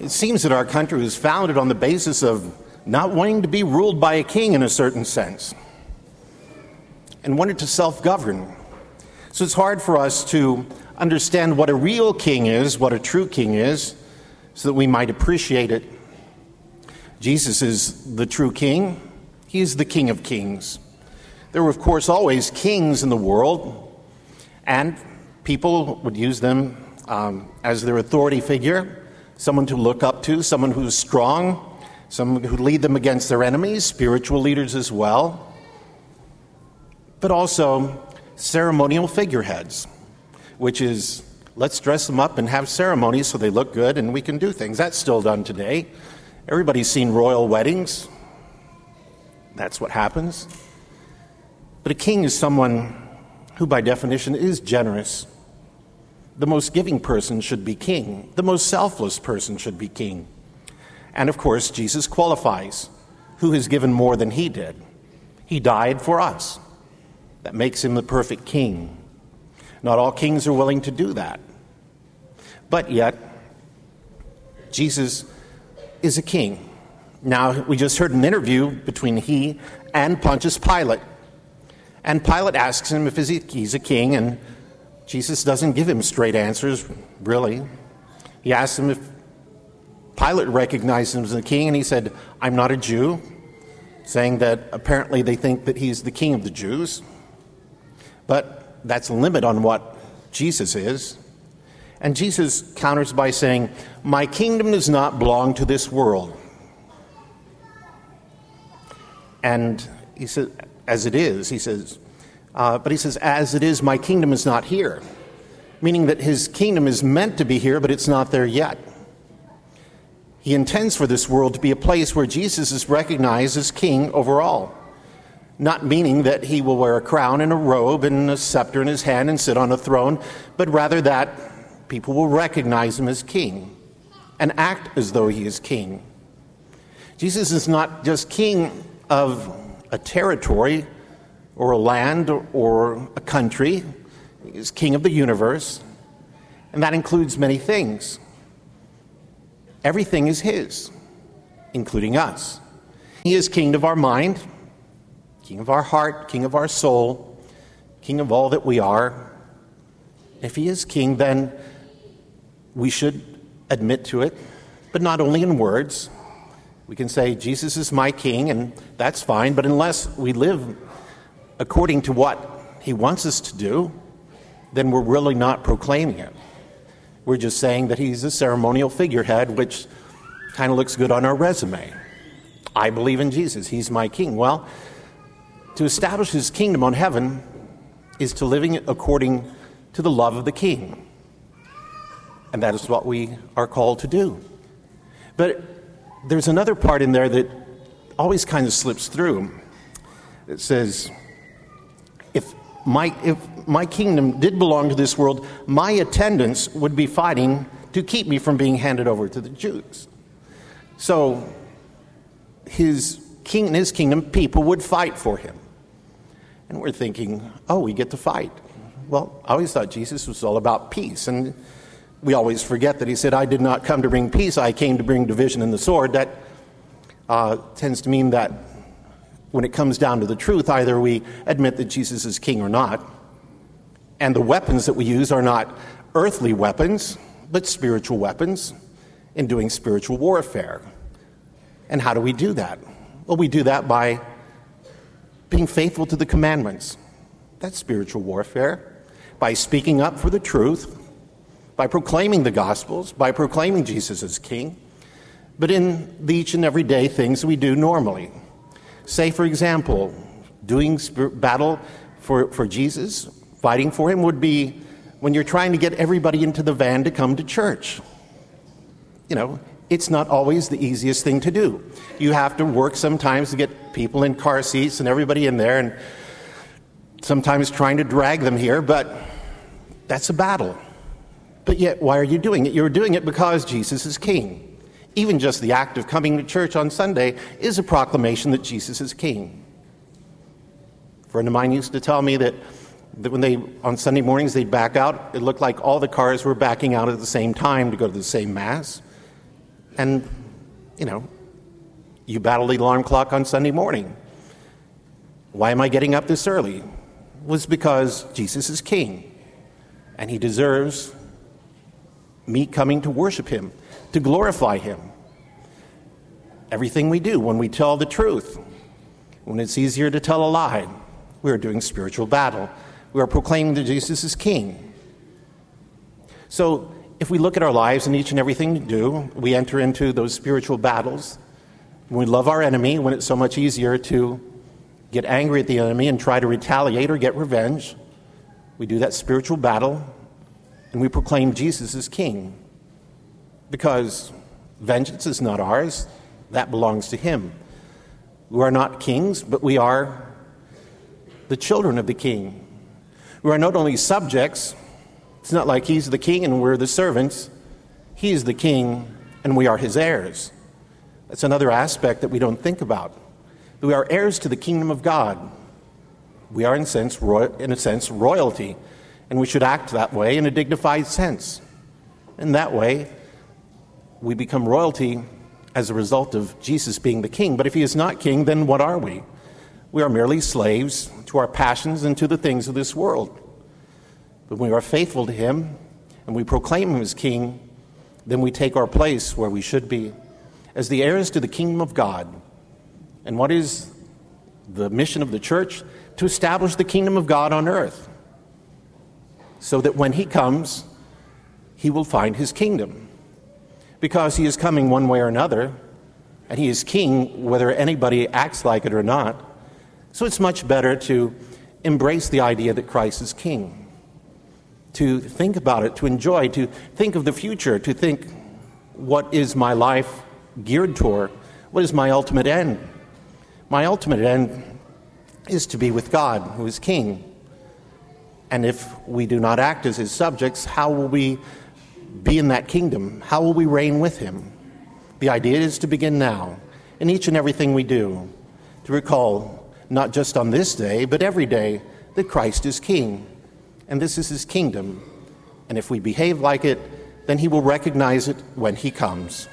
it seems that our country was founded on the basis of not wanting to be ruled by a king in a certain sense and wanted to self govern. So it's hard for us to understand what a real king is, what a true king is, so that we might appreciate it. Jesus is the true king, he is the king of kings. There were, of course, always kings in the world, and people would use them um, as their authority figure, someone to look up to, someone who's strong, someone who lead them against their enemies, spiritual leaders as well, but also ceremonial figureheads, which is let's dress them up and have ceremonies so they look good and we can do things. That's still done today. Everybody's seen royal weddings. That's what happens. But a king is someone who, by definition, is generous. The most giving person should be king. The most selfless person should be king. And of course, Jesus qualifies. Who has given more than he did? He died for us. That makes him the perfect king. Not all kings are willing to do that. But yet, Jesus is a king. Now, we just heard an interview between he and Pontius Pilate. And Pilate asks him if he's a king, and Jesus doesn't give him straight answers, really. He asks him if Pilate recognized him as the king, and he said, I'm not a Jew, saying that apparently they think that he's the king of the Jews. But that's a limit on what Jesus is. And Jesus counters by saying, My kingdom does not belong to this world. And he says, as it is, he says, uh, but he says, as it is, my kingdom is not here. Meaning that his kingdom is meant to be here, but it's not there yet. He intends for this world to be a place where Jesus is recognized as king over all. Not meaning that he will wear a crown and a robe and a scepter in his hand and sit on a throne, but rather that people will recognize him as king and act as though he is king. Jesus is not just king of a territory or a land or a country, He's king of the universe, and that includes many things. Everything is His, including us. He is king of our mind, king of our heart, king of our soul, king of all that we are. If He is king, then we should admit to it, but not only in words. We can say, Jesus is my king, and that's fine, but unless we live according to what He wants us to do, then we're really not proclaiming it. We're just saying that he's a ceremonial figurehead, which kind of looks good on our resume. I believe in Jesus, he's my king. Well, to establish his kingdom on heaven is to living according to the love of the king. And that is what we are called to do. But there's another part in there that always kind of slips through. It says, my, if my kingdom did belong to this world, my attendants would be fighting to keep me from being handed over to the Jews. So, his king and his kingdom, people would fight for him. And we're thinking, oh, we get to fight. Well, I always thought Jesus was all about peace. And we always forget that he said, I did not come to bring peace, I came to bring division and the sword. That uh, tends to mean that when it comes down to the truth, either we admit that Jesus is king or not. And the weapons that we use are not earthly weapons, but spiritual weapons in doing spiritual warfare. And how do we do that? Well, we do that by being faithful to the commandments. That's spiritual warfare. By speaking up for the truth, by proclaiming the Gospels, by proclaiming Jesus as King, but in the each and everyday things we do normally. Say, for example, doing battle for, for Jesus, fighting for him, would be when you're trying to get everybody into the van to come to church. You know, it's not always the easiest thing to do. You have to work sometimes to get people in car seats and everybody in there, and sometimes trying to drag them here, but that's a battle. But yet, why are you doing it? You're doing it because Jesus is king. Even just the act of coming to church on Sunday is a proclamation that Jesus is king. A friend of mine used to tell me that, that when they, on Sunday mornings, they'd back out, it looked like all the cars were backing out at the same time to go to the same Mass. And, you know, you battle the alarm clock on Sunday morning. Why am I getting up this early? It was because Jesus is king and he deserves me coming to worship him, to glorify him. Everything we do, when we tell the truth, when it's easier to tell a lie, we are doing spiritual battle. We are proclaiming that Jesus is king. So, if we look at our lives and each and everything we do, we enter into those spiritual battles. When we love our enemy, when it's so much easier to get angry at the enemy and try to retaliate or get revenge, we do that spiritual battle and we proclaim Jesus as king. Because vengeance is not ours, that belongs to him. We are not kings, but we are the children of the king. We are not only subjects, it's not like he's the king and we're the servants. He is the king and we are his heirs. That's another aspect that we don't think about. We are heirs to the kingdom of God. We are, in, sense, in a sense, royalty, and we should act that way in a dignified sense. In that way, we become royalty as a result of Jesus being the king. But if he is not king, then what are we? We are merely slaves to our passions and to the things of this world. But when we are faithful to Him and we proclaim Him as King, then we take our place where we should be as the heirs to the kingdom of God. And what is the mission of the church? To establish the kingdom of God on earth so that when He comes, He will find His kingdom. Because He is coming one way or another, and He is King whether anybody acts like it or not. So it's much better to embrace the idea that Christ is King to think about it, to enjoy, to think of the future, to think, what is my life geared toward? What is my ultimate end? My ultimate end is to be with God, who is King. And if we do not act as his subjects, how will we be in that kingdom? How will we reign with him? The idea is to begin now, in each and everything we do, to recall, not just on this day, but every day, that Christ is King and this is his kingdom. And if we behave like it, then he will recognize it when he comes.